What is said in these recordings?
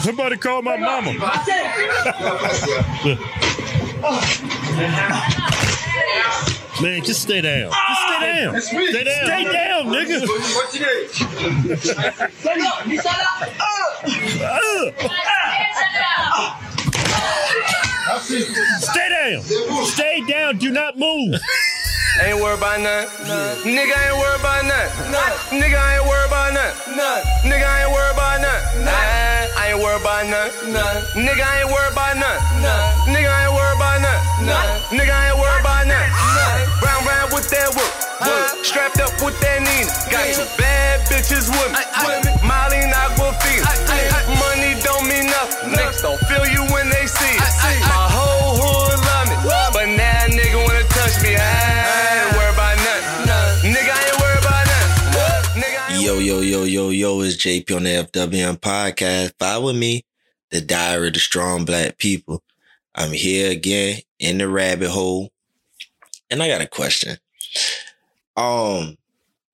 Somebody call my mama. Man, just stay down. Just stay down. Stay down. Stay down, nigga. Stay down. Stay down. Do not move. Ain't worried about nothing. Nigga I ain't worried about nothing. Nigga I ain't worried about nothing. Nigga I ain't worried about nothing. I ain't worried about nothing. Nigga I ain't worried about nothing. Nigga I ain't worried about nothing. Nigga I ain't worried about nothing. Round round with that whip. Strapped up with that Nina. Got two bad bitches with me. Molly and Aquafina. Money don't mean nothing. Niggas don't feel you when Yo, yo, yo, yo, it's JP on the FWM podcast. Follow me, the Diary of the Strong Black People. I'm here again in the rabbit hole. And I got a question. Um,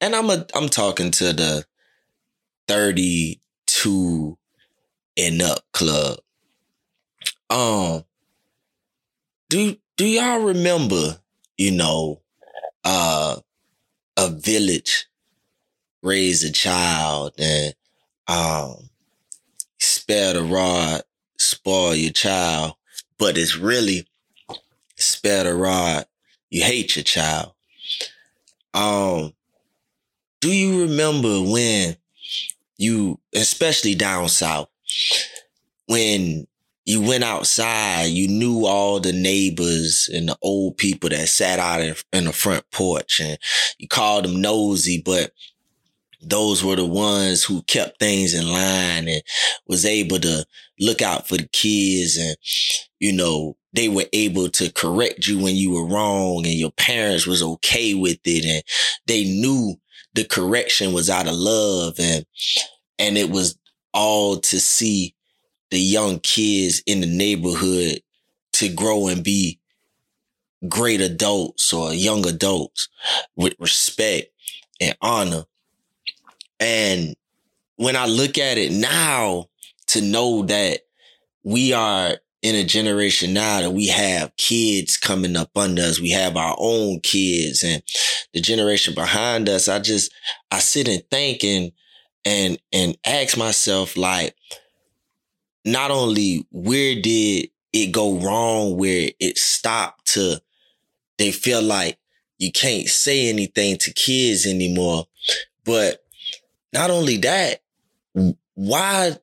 and I'm a I'm talking to the 32 and up club. Um, do do y'all remember, you know, uh a village raise a child and um spare the rod, spoil your child, but it's really spare the rod, you hate your child. Um do you remember when you especially down south when you went outside, you knew all the neighbors and the old people that sat out in, in the front porch and you called them nosy, but those were the ones who kept things in line and was able to look out for the kids and you know they were able to correct you when you were wrong and your parents was okay with it and they knew the correction was out of love and and it was all to see the young kids in the neighborhood to grow and be great adults or young adults with respect and honor. And when I look at it now, to know that we are in a generation now that we have kids coming up under us, we have our own kids and the generation behind us, I just, I sit and think and, and, and ask myself, like, not only where did it go wrong, where it stopped to, they feel like you can't say anything to kids anymore, but not only that, why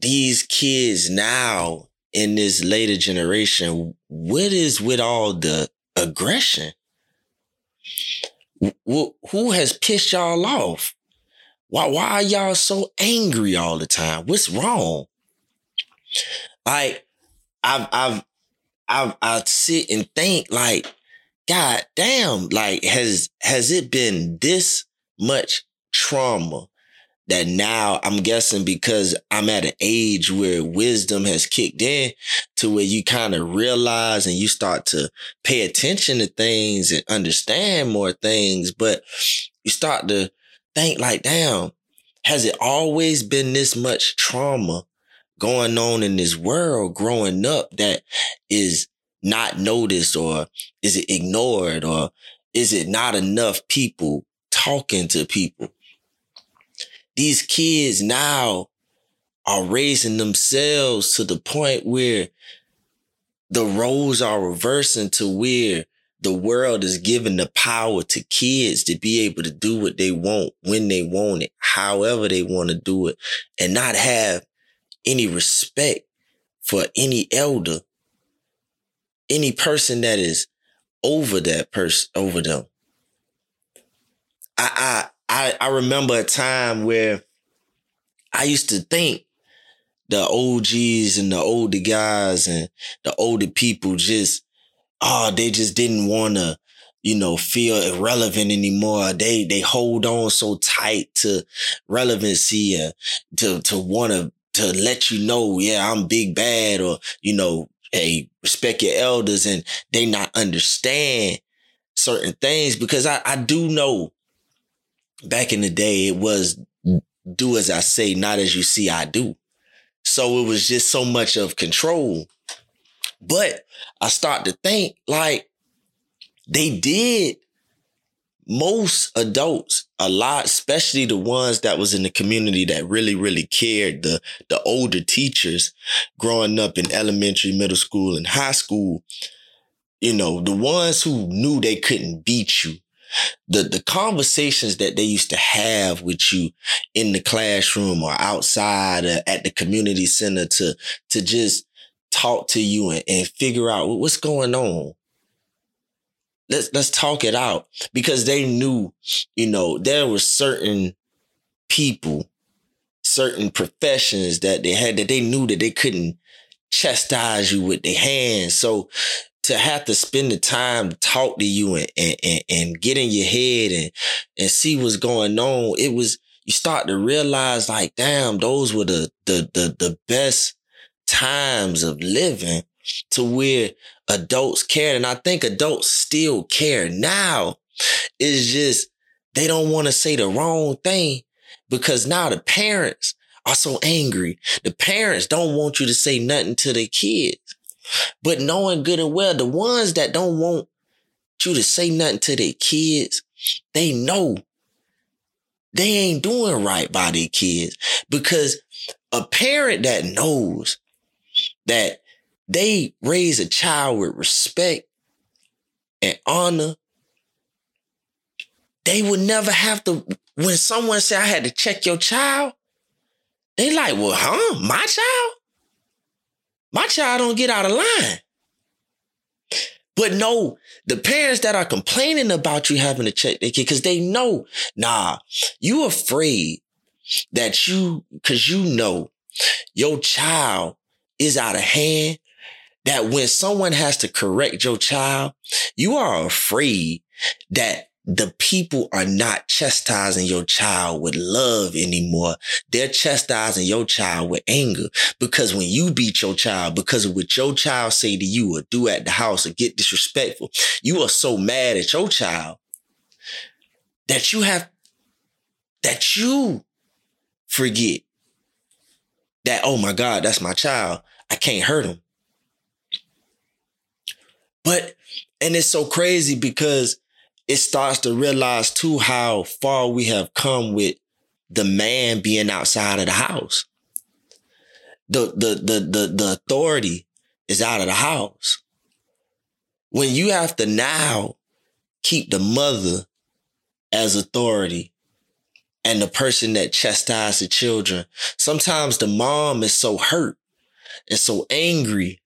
these kids now in this later generation, what is with all the aggression? Wh- Who has pissed y'all off? Why, why are y'all so angry all the time? What's wrong? Like, I've, I've, I've, I sit and think like, God damn, like, has, has it been this much trauma that now I'm guessing because I'm at an age where wisdom has kicked in to where you kind of realize and you start to pay attention to things and understand more things, but you start to think like, damn, has it always been this much trauma going on in this world growing up that is not noticed or is it ignored or is it not enough people talking to people? These kids now are raising themselves to the point where the roles are reversing to where the world is giving the power to kids to be able to do what they want when they want it, however they want to do it, and not have any respect for any elder, any person that is over that person, over them. I, I, I, remember a time where I used to think the OGs and the older guys and the older people just, oh, they just didn't want to, you know, feel irrelevant anymore. They, they hold on so tight to relevancy and to, to want to, to let you know, yeah, I'm big bad or, you know, hey, respect your elders and they not understand certain things because I, I do know back in the day, it was do as I say, not as you see I do. So it was just so much of control. But I start to think like they did most adults a lot, especially the ones that was in the community that really, really cared, the, the older teachers growing up in elementary, middle school, and high school, you know, the ones who knew they couldn't beat you. The, the conversations that they used to have with you in the classroom or outside or at the community center to, to just talk to you and, and figure out what's going on let's let's talk it out because they knew, you know, there were certain people, certain professions that they had that they knew that they couldn't chastise you with their hands. So to have to spend the time to talk to you and, and, and, get in your head and, and see what's going on, it was, you start to realize like, damn, those were the, the, the, the best times of living to where adults cared. And I think adults still care now. It's just they don't want to say the wrong thing because now the parents are so angry. The parents don't want you to say nothing to their kids. But knowing good and well, the ones that don't want you to say nothing to their kids, they know they ain't doing right by their kids because a parent that knows that they raise a child with respect and honor. They would never have to, when someone say I had to check your child, they like, well, huh? My child? My child don't get out of line. But no, the parents that are complaining about you having to check their kid, because they know, nah, you afraid that you, cause you know your child is out of hand that when someone has to correct your child, you are afraid that the people are not chastising your child with love anymore. They're chastising your child with anger because when you beat your child because of what your child say to you or do at the house or get disrespectful, you are so mad at your child that you have, that you forget that, oh my God, that's my child. I can't hurt him. But, and it's so crazy because it starts to realize too how far we have come with the man being outside of the house. The, the, the, the, the authority is out of the house. When you have to now keep the mother as authority and the person that chastises the children, sometimes the mom is so hurt and so angry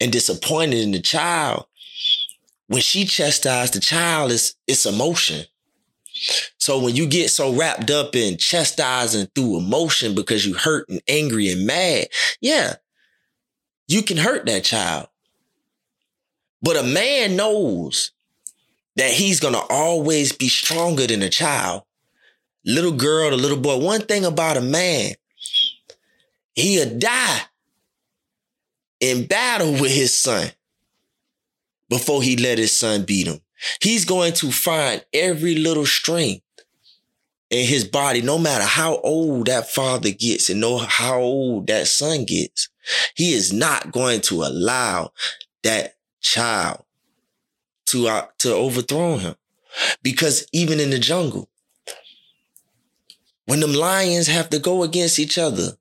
and disappointed in the child, when she chastised the child, it's, it's emotion. So when you get so wrapped up in chastising through emotion because you hurt and angry and mad, yeah, you can hurt that child. But a man knows that he's to always be stronger than a child. Little girl, the little boy. One thing about a man, he'll die in battle with his son before he let his son beat him. He's going to find every little strength in his body, no matter how old that father gets and no how old that son gets. He is not going to allow that child to, uh, to overthrow him. Because even in the jungle, when them lions have to go against each other,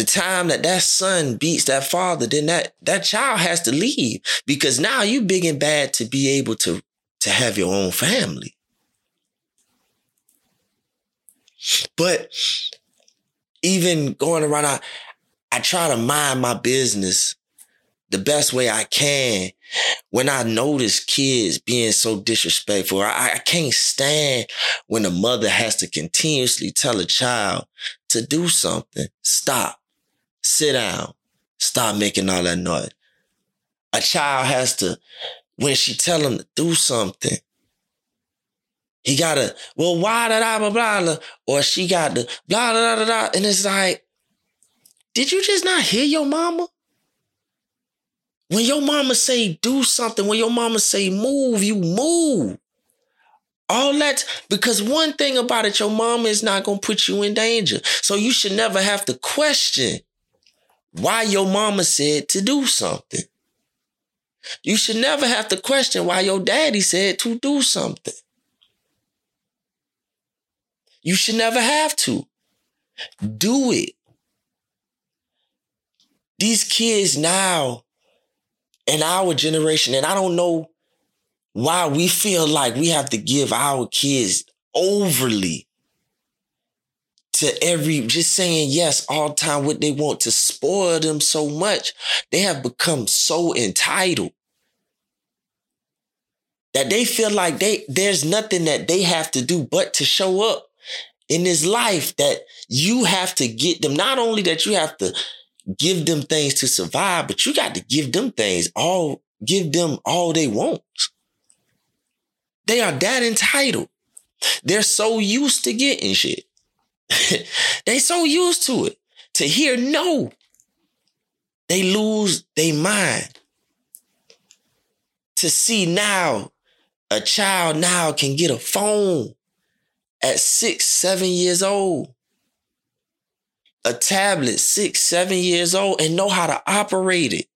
the time that that son beats that father, then that, that child has to leave because now you big and bad to be able to, to have your own family. But even going around, I, I try to mind my business the best way I can when I notice kids being so disrespectful. I, I can't stand when a mother has to continuously tell a child to do something. Stop sit down, stop making all that noise. A child has to, when she tell him to do something, he gotta, well, why da da blah blah blah, or she got the blah blah blah blah, and it's like, did you just not hear your mama? When your mama say do something, when your mama say move, you move. All that because one thing about it, your mama is not gonna put you in danger. So you should never have to question why your mama said to do something. You should never have to question why your daddy said to do something. You should never have to. Do it. These kids now in our generation, and I don't know why we feel like we have to give our kids overly to every just saying yes all the time what they want to spoil them so much they have become so entitled that they feel like they there's nothing that they have to do but to show up in this life that you have to get them. Not only that you have to give them things to survive but you got to give them things all give them all they want. They are that entitled. They're so used to getting shit they so used to it. To hear no, they lose their mind. To see now, a child now can get a phone at six, seven years old. A tablet, six, seven years old, and know how to operate it.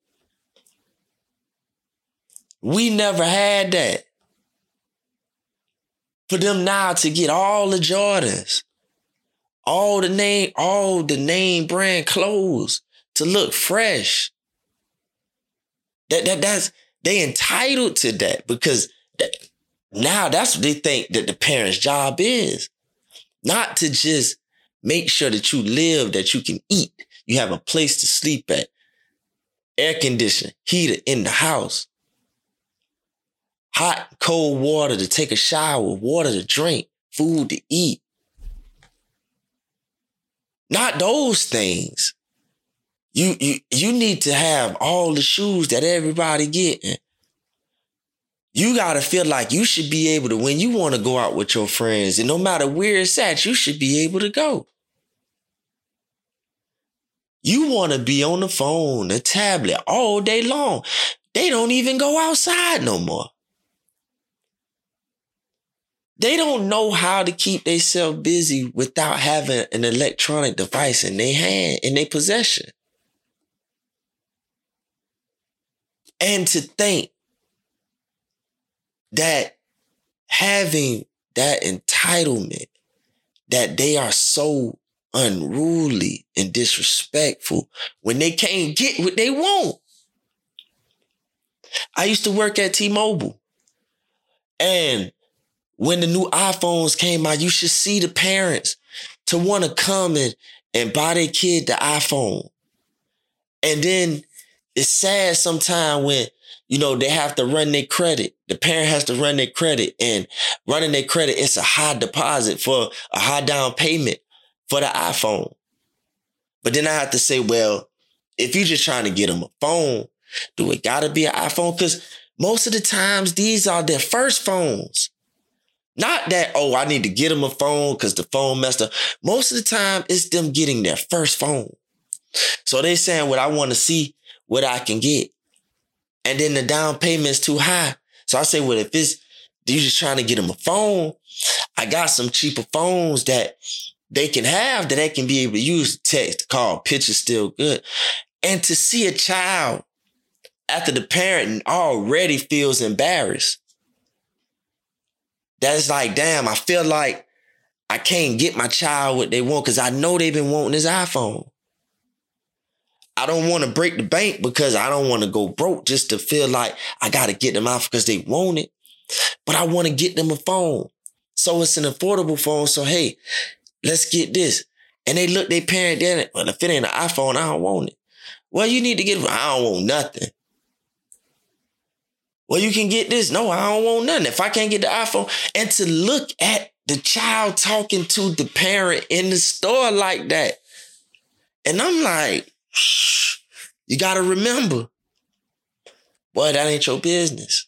We never had that. For them now to get all the Jordans, all the name, all the name brand clothes to look fresh. That that that's they entitled to that because that, now that's what they think that the parent's job is. Not to just make sure that you live, that you can eat, you have a place to sleep at, air conditioning, heater in the house, hot, cold water to take a shower, water to drink, food to eat. Not those things. You, you, you need to have all the shoes that everybody getting. You gotta feel like you should be able to, when you wanna go out with your friends, and no matter where it's at, you should be able to go. You wanna be on the phone, the tablet all day long. They don't even go outside no more. They don't know how to keep themselves busy without having an electronic device in their hand, in their possession. And to think that having that entitlement, that they are so unruly and disrespectful when they can't get what they want. I used to work at T-Mobile and when the new iPhones came out, you should see the parents to want to come and, and buy their kid the iPhone. And then it's sad sometimes when, you know, they have to run their credit. The parent has to run their credit and running their credit, it's a high deposit for a high down payment for the iPhone. But then I have to say, well, if you're just trying to get them a phone, do it gotta be an iPhone? Cause most of the times these are their first phones. Not that, oh, I need to get them a phone because the phone messed up. Most of the time, it's them getting their first phone. So they saying what I want to see, what I can get. And then the down payment's too high. So I say, well, if it's, you just trying to get them a phone, I got some cheaper phones that they can have that they can be able to use text, call, picture still good. And to see a child after the parent already feels embarrassed that's like, damn, I feel like I can't get my child what they want because I know they've been wanting this iPhone. I don't want to break the bank because I don't want to go broke just to feel like I got to get them out because they want it. But I want to get them a phone. So it's an affordable phone. So, hey, let's get this. And they look they parent down. Well, if it ain't an iPhone, I don't want it. Well, you need to get, I don't want nothing. Well, you can get this. No, I don't want nothing. If I can't get the iPhone, and to look at the child talking to the parent in the store like that. And I'm like, you got to remember, boy, that ain't your business.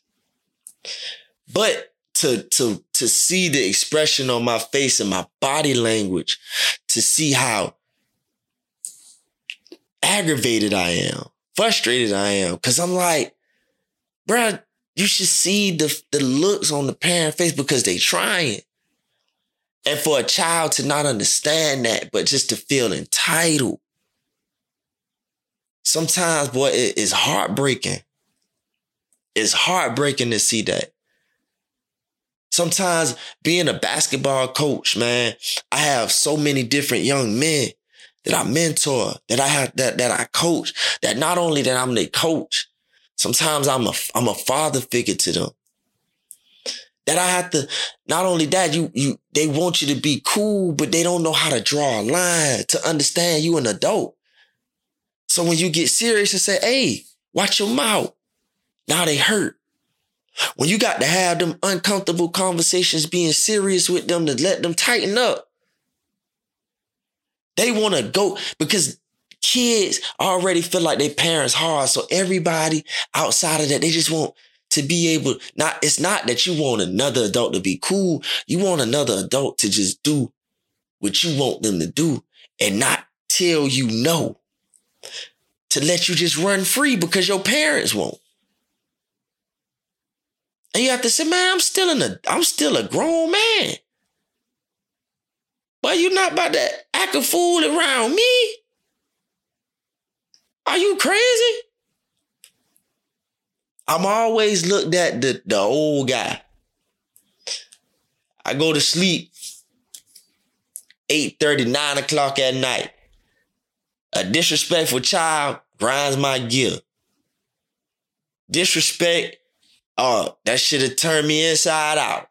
But to to to see the expression on my face and my body language, to see how aggravated I am, frustrated I am, because I'm like, bruh, you should see the, the looks on the parent face because they trying. And for a child to not understand that, but just to feel entitled. Sometimes, boy, it is heartbreaking. It's heartbreaking to see that. Sometimes being a basketball coach, man, I have so many different young men that I mentor, that I have that that I coach, that not only that I'm their coach, sometimes I'm a I'm a father figure to them. That I have to not only that, you you they want you to be cool, but they don't know how to draw a line to understand you an adult. So when you get serious and say, hey, watch your mouth. Now they hurt. When you got to have them uncomfortable conversations, being serious with them to let them tighten up. They want to go because kids already feel like their parents hard. So everybody outside of that, they just want to be able, not, it's not that you want another adult to be cool. You want another adult to just do what you want them to do and not tell you no. To let you just run free because your parents won't. And you have to say, man, I'm still in a, I'm still a grown man. But you not about to act a fool around me? Are you crazy? I'm always looked at the, the old guy. I go to sleep 8 30, 9 o'clock at night. A disrespectful child grinds my gear. Disrespect oh, that should have turned me inside out.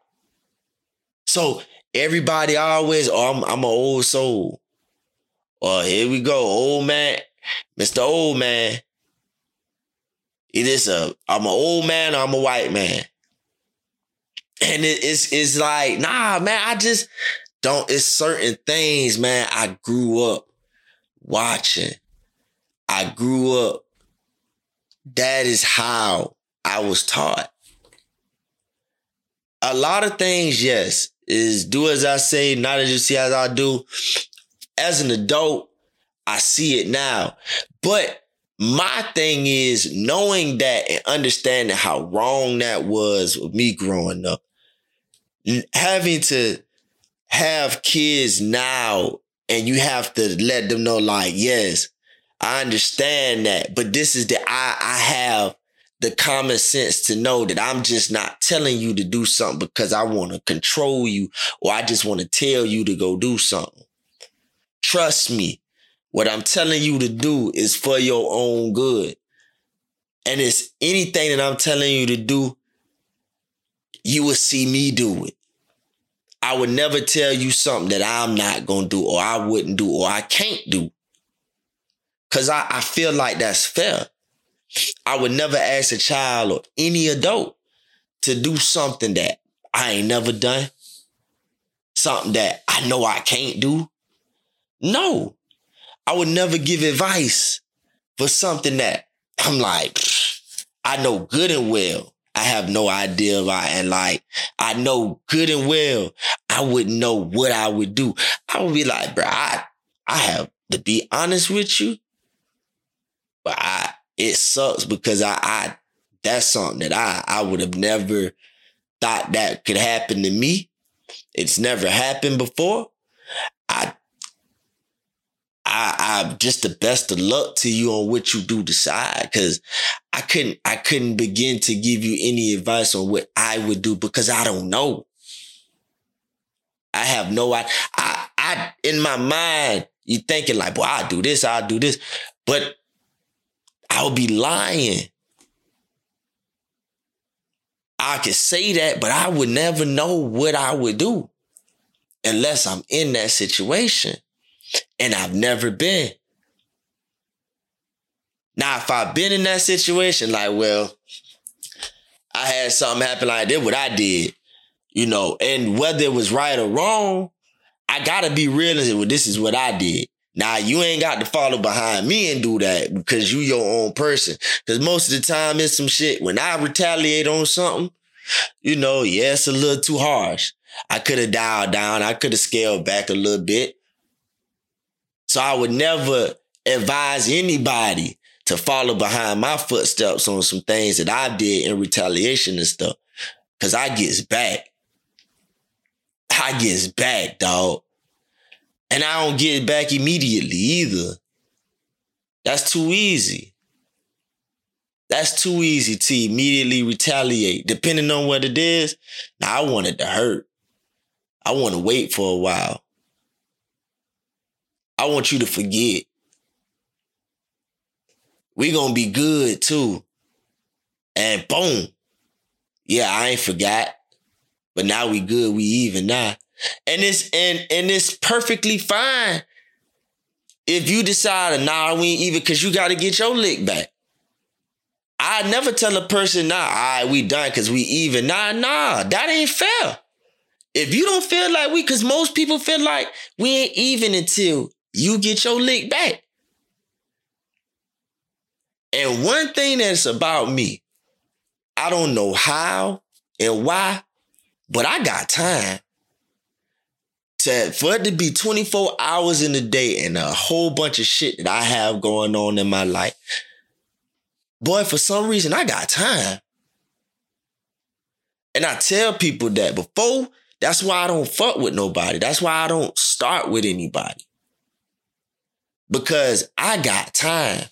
So everybody always, oh, I'm, I'm an old soul. Oh, here we go, old man, Mr. Old Man. It is a, I'm an old man I'm a white man. And it, it's, it's like, nah, man, I just don't, it's certain things, man, I grew up watching. I grew up. That is how I was taught a lot of things, yes, is do as I say, not as you see as I do. As an adult, I see it now. But my thing is knowing that and understanding how wrong that was with me growing up. Having to have kids now and you have to let them know, like, yes, I understand that, but this is the I I have the common sense to know that I'm just not telling you to do something because I want to control you or I just want to tell you to go do something. Trust me, what I'm telling you to do is for your own good. And it's anything that I'm telling you to do, you will see me do it. I would never tell you something that I'm not going to do or I wouldn't do or I can't do. Cause I, I feel like that's fair. I would never ask a child or any adult to do something that I ain't never done, something that I know I can't do. No, I would never give advice for something that I'm like, I know good and well. I have no idea about, and like, I know good and well, I wouldn't know what I would do. I would be like, bro, I, I have to be honest with you, but I, it sucks because I, I that's something that I I would have never thought that could happen to me. It's never happened before. I I I just the best of luck to you on what you do decide because I couldn't I couldn't begin to give you any advice on what I would do because I don't know. I have no I I, I in my mind you thinking like, boy, I'll do this, I'll do this. But I would be lying. I could say that, but I would never know what I would do unless I'm in that situation. And I've never been. Now, if I've been in that situation, like, well, I had something happen like this, what I did, you know, and whether it was right or wrong, I gotta be real and say, well, this is what I did. Now you ain't got to follow behind me and do that because you your own person. Cause most of the time it's some shit. When I retaliate on something, you know, yeah, it's a little too harsh. I could have dialed down. I could have scaled back a little bit. So I would never advise anybody to follow behind my footsteps on some things that I did in retaliation and stuff. Cause I gets back. I gets back, dog. And I don't get back immediately either. That's too easy. That's too easy to immediately retaliate, depending on what it is. Now, I want it to hurt. I want to wait for a while. I want you to forget. We gonna be good too. And boom. Yeah, I ain't forgot. But now we good. We even now. And it's and and it's perfectly fine if you decide nah, we ain't even because you got to get your lick back. I never tell a person, nah, all right, we done because we even. Nah, nah, that ain't fair. If you don't feel like we, because most people feel like we ain't even until you get your lick back. And one thing that's about me, I don't know how and why, but I got time to for it to be 24 hours in a day and a whole bunch of shit that I have going on in my life. Boy, for some reason, I got time. And I tell people that before, that's why I don't fuck with nobody. That's why I don't start with anybody. Because I got time.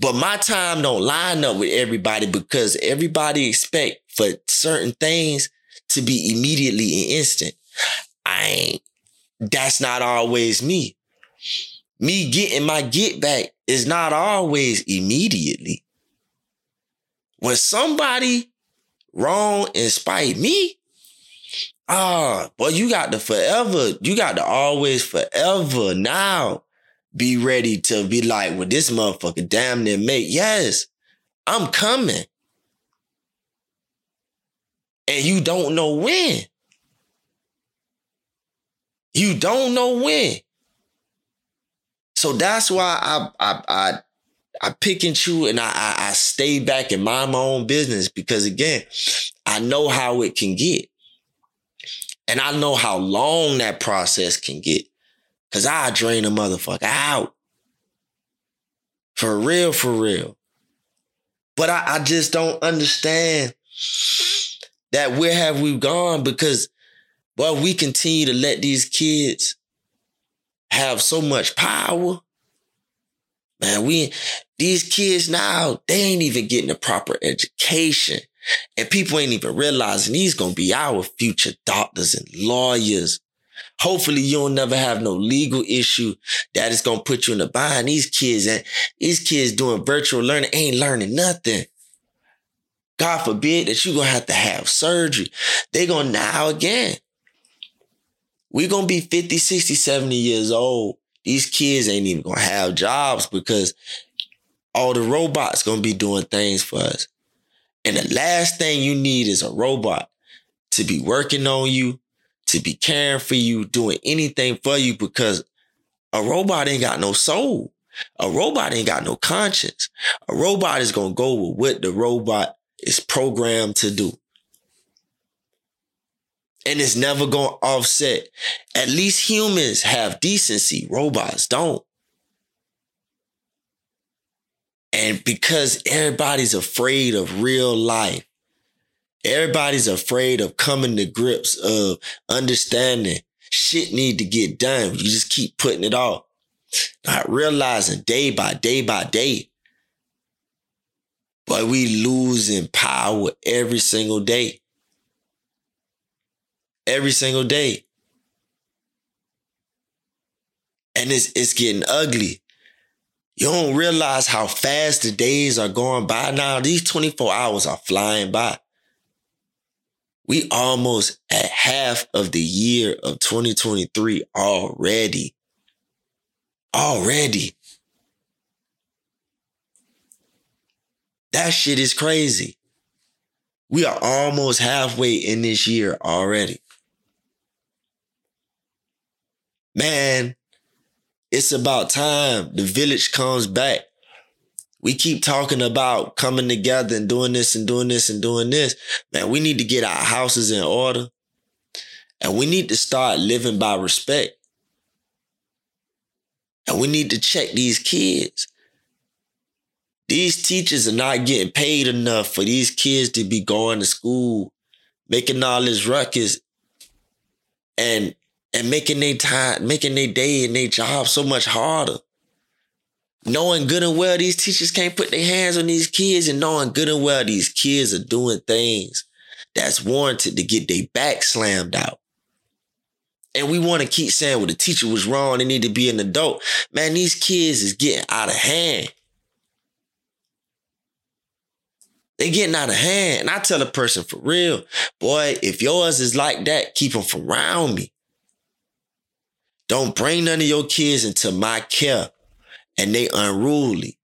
But my time don't line up with everybody because everybody expect for certain things to be immediately and instant. I ain't, that's not always me. Me getting my get back is not always immediately. When somebody wrong and spite me, ah, boy, you got the forever, you got the always forever now be ready to be like, well, this motherfucker damn near mate. Yes, I'm coming. And you don't know when. You don't know when. So that's why I I I, I pick and choose and I, I I stay back and mind my own business because again, I know how it can get. And I know how long that process can get. Cause I drain a motherfucker out. For real, for real. But I, I just don't understand that where have we gone? Because well, we continue to let these kids have so much power. Man, we these kids now, they ain't even getting a proper education. And people ain't even realizing these gonna be our future doctors and lawyers Hopefully you'll never have no legal issue that is gonna put you in a bind. These kids and these kids doing virtual learning ain't learning nothing. God forbid that you're gonna have to have surgery. They gonna now again. we gonna be 50, 60, 70 years old. These kids ain't even gonna have jobs because all the robots gonna be doing things for us. And the last thing you need is a robot to be working on you, to be caring for you, doing anything for you because a robot ain't got no soul. A robot ain't got no conscience. A robot is going to go with what the robot is programmed to do. And it's never going to offset. At least humans have decency. Robots don't. And because everybody's afraid of real life, Everybody's afraid of coming to grips of understanding shit need to get done. You just keep putting it off. Not realizing day by day by day. But we losing power every single day. Every single day. And it's it's getting ugly. You don't realize how fast the days are going by now. These 24 hours are flying by. We almost at half of the year of 2023 already. Already. That shit is crazy. We are almost halfway in this year already. Man, it's about time the village comes back we keep talking about coming together and doing this and doing this and doing this. Man, we need to get our houses in order. And we need to start living by respect. And we need to check these kids. these teachers are not getting paid enough for these kids to be going to school, making all this ruckus, and and making their time, making their day and their job so much harder. Knowing good and well these teachers can't put their hands on these kids, and knowing good and well these kids are doing things that's warranted to get their back slammed out. And we want to keep saying, well, the teacher was wrong. They need to be an adult. Man, these kids is getting out of hand. They getting out of hand. And I tell a person for real, boy, if yours is like that, keep them from around me. Don't bring none of your kids into my care and they unruly.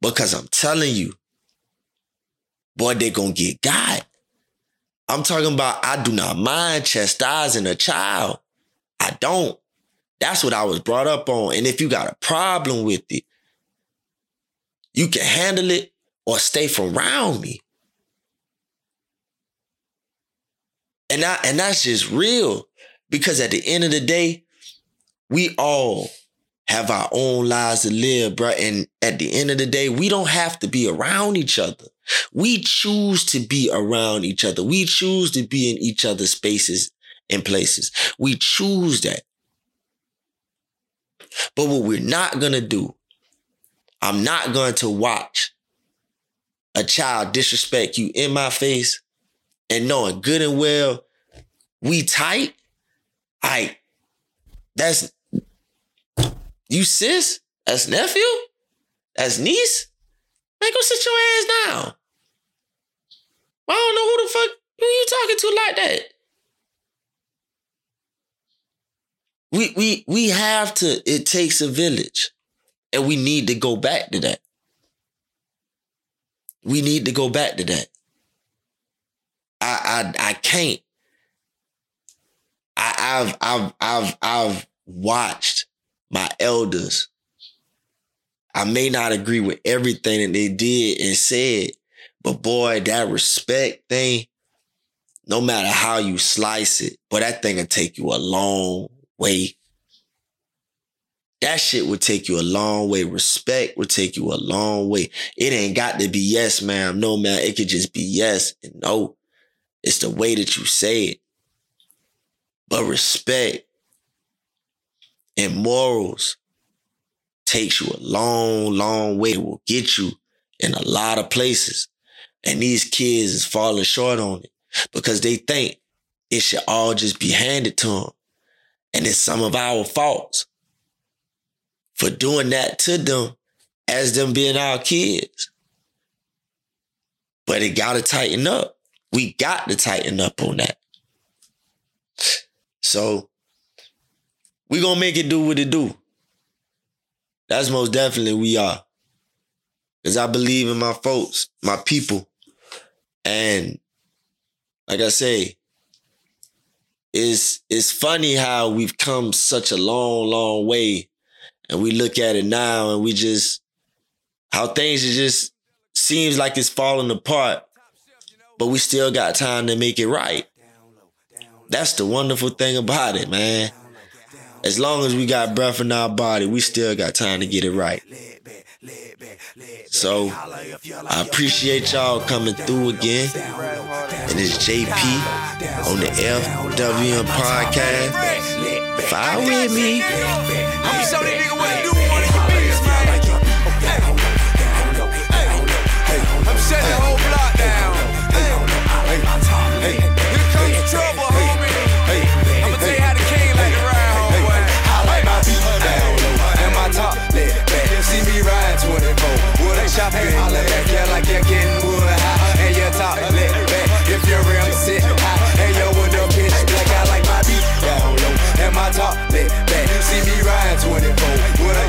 Because I'm telling you, boy, they gonna get got. I'm talking about I do not mind chastising a child. I don't. That's what I was brought up on. And if you got a problem with it, you can handle it or stay from around me. And I, and that's just real because at the end of the day, we all have our own lives to live, bro. And at the end of the day, we don't have to be around each other. We choose to be around each other. We choose to be in each other's spaces and places. We choose that. But what we're not going to do, I'm not going to watch a child disrespect you in my face and knowing good and well we tight. I, that's you sis? As nephew? As niece? Man, go sit your ass down. I don't know who the fuck who you talking to like that. We we we have to, it takes a village. And we need to go back to that. We need to go back to that. I I I can't. I, I've I've I've I've watched my elders. I may not agree with everything that they did and said, but boy, that respect thing, no matter how you slice it, but that thing will take you a long way. That shit would take you a long way. Respect would take you a long way. It ain't got to be yes, ma'am. No, man. It could just be yes and no. It's the way that you say it. But respect and morals takes you a long, long way. It will get you in a lot of places. And these kids is falling short on it because they think it should all just be handed to them. And it's some of our faults for doing that to them as them being our kids. But it got to tighten up. We got to tighten up on that. So we gonna make it do what it do. That's most definitely we are. Cause I believe in my folks, my people. And like I say, it's it's funny how we've come such a long, long way. And we look at it now and we just how things just seems like it's falling apart, but we still got time to make it right. That's the wonderful thing about it, man as long as we got breath in our body, we still got time to get it right. So I appreciate y'all coming through again. And it's JP on the FWM podcast. Fire with me. I'm whole block down. Hey, here comes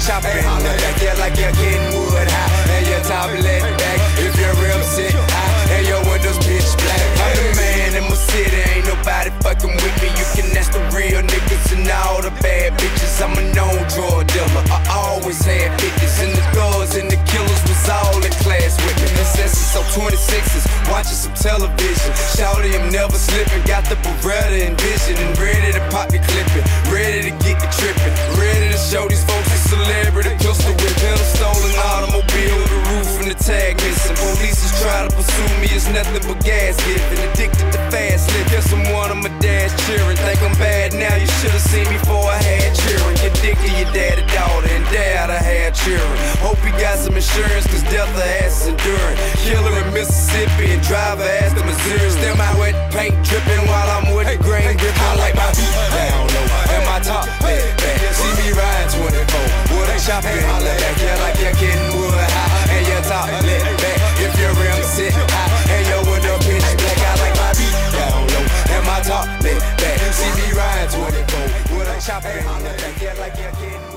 Shop and holler back, yeah, like you're getting wood high. And your top lit back, if your rim sit high. And your windows pitch black. I'm the man in my city, ain't nobody fucking with me. You can ask the real niggas and all the bad bitches. I'm a known drug dealer. I always had 50s and the thugs and the killers Lexus on 26s, watching some television. Shout I'm never slipping. Got the Beretta and vision, and ready to pop the clipping. Ready to get the tripping. Ready to show these folks a celebrity. Pistol with him, stolen automobile, the roof and the tag missing. Police is trying to pursue me, it's nothing but gas giving. Addicted to fast living. There's someone I'm a dad's cheering. Think I'm bad now, you should've seen me before I had cheering. Your dick to your daddy daughter, and dad I had cheering. Hope you got some insurance, cause death of ass is enduring. Killer in Mississippi and driver ass to Missouri. Still my wet paint dripping while I'm with the grain gripping. I like my feet down low, and my top bed back. See me ride 24, with a shotgun. Holler back, yeah, like you're getting wood high, and your top lit back. If your rims sit high. top, bent back. See me ride 24. What I chop it? Holler back, yeah, like you're yeah, getting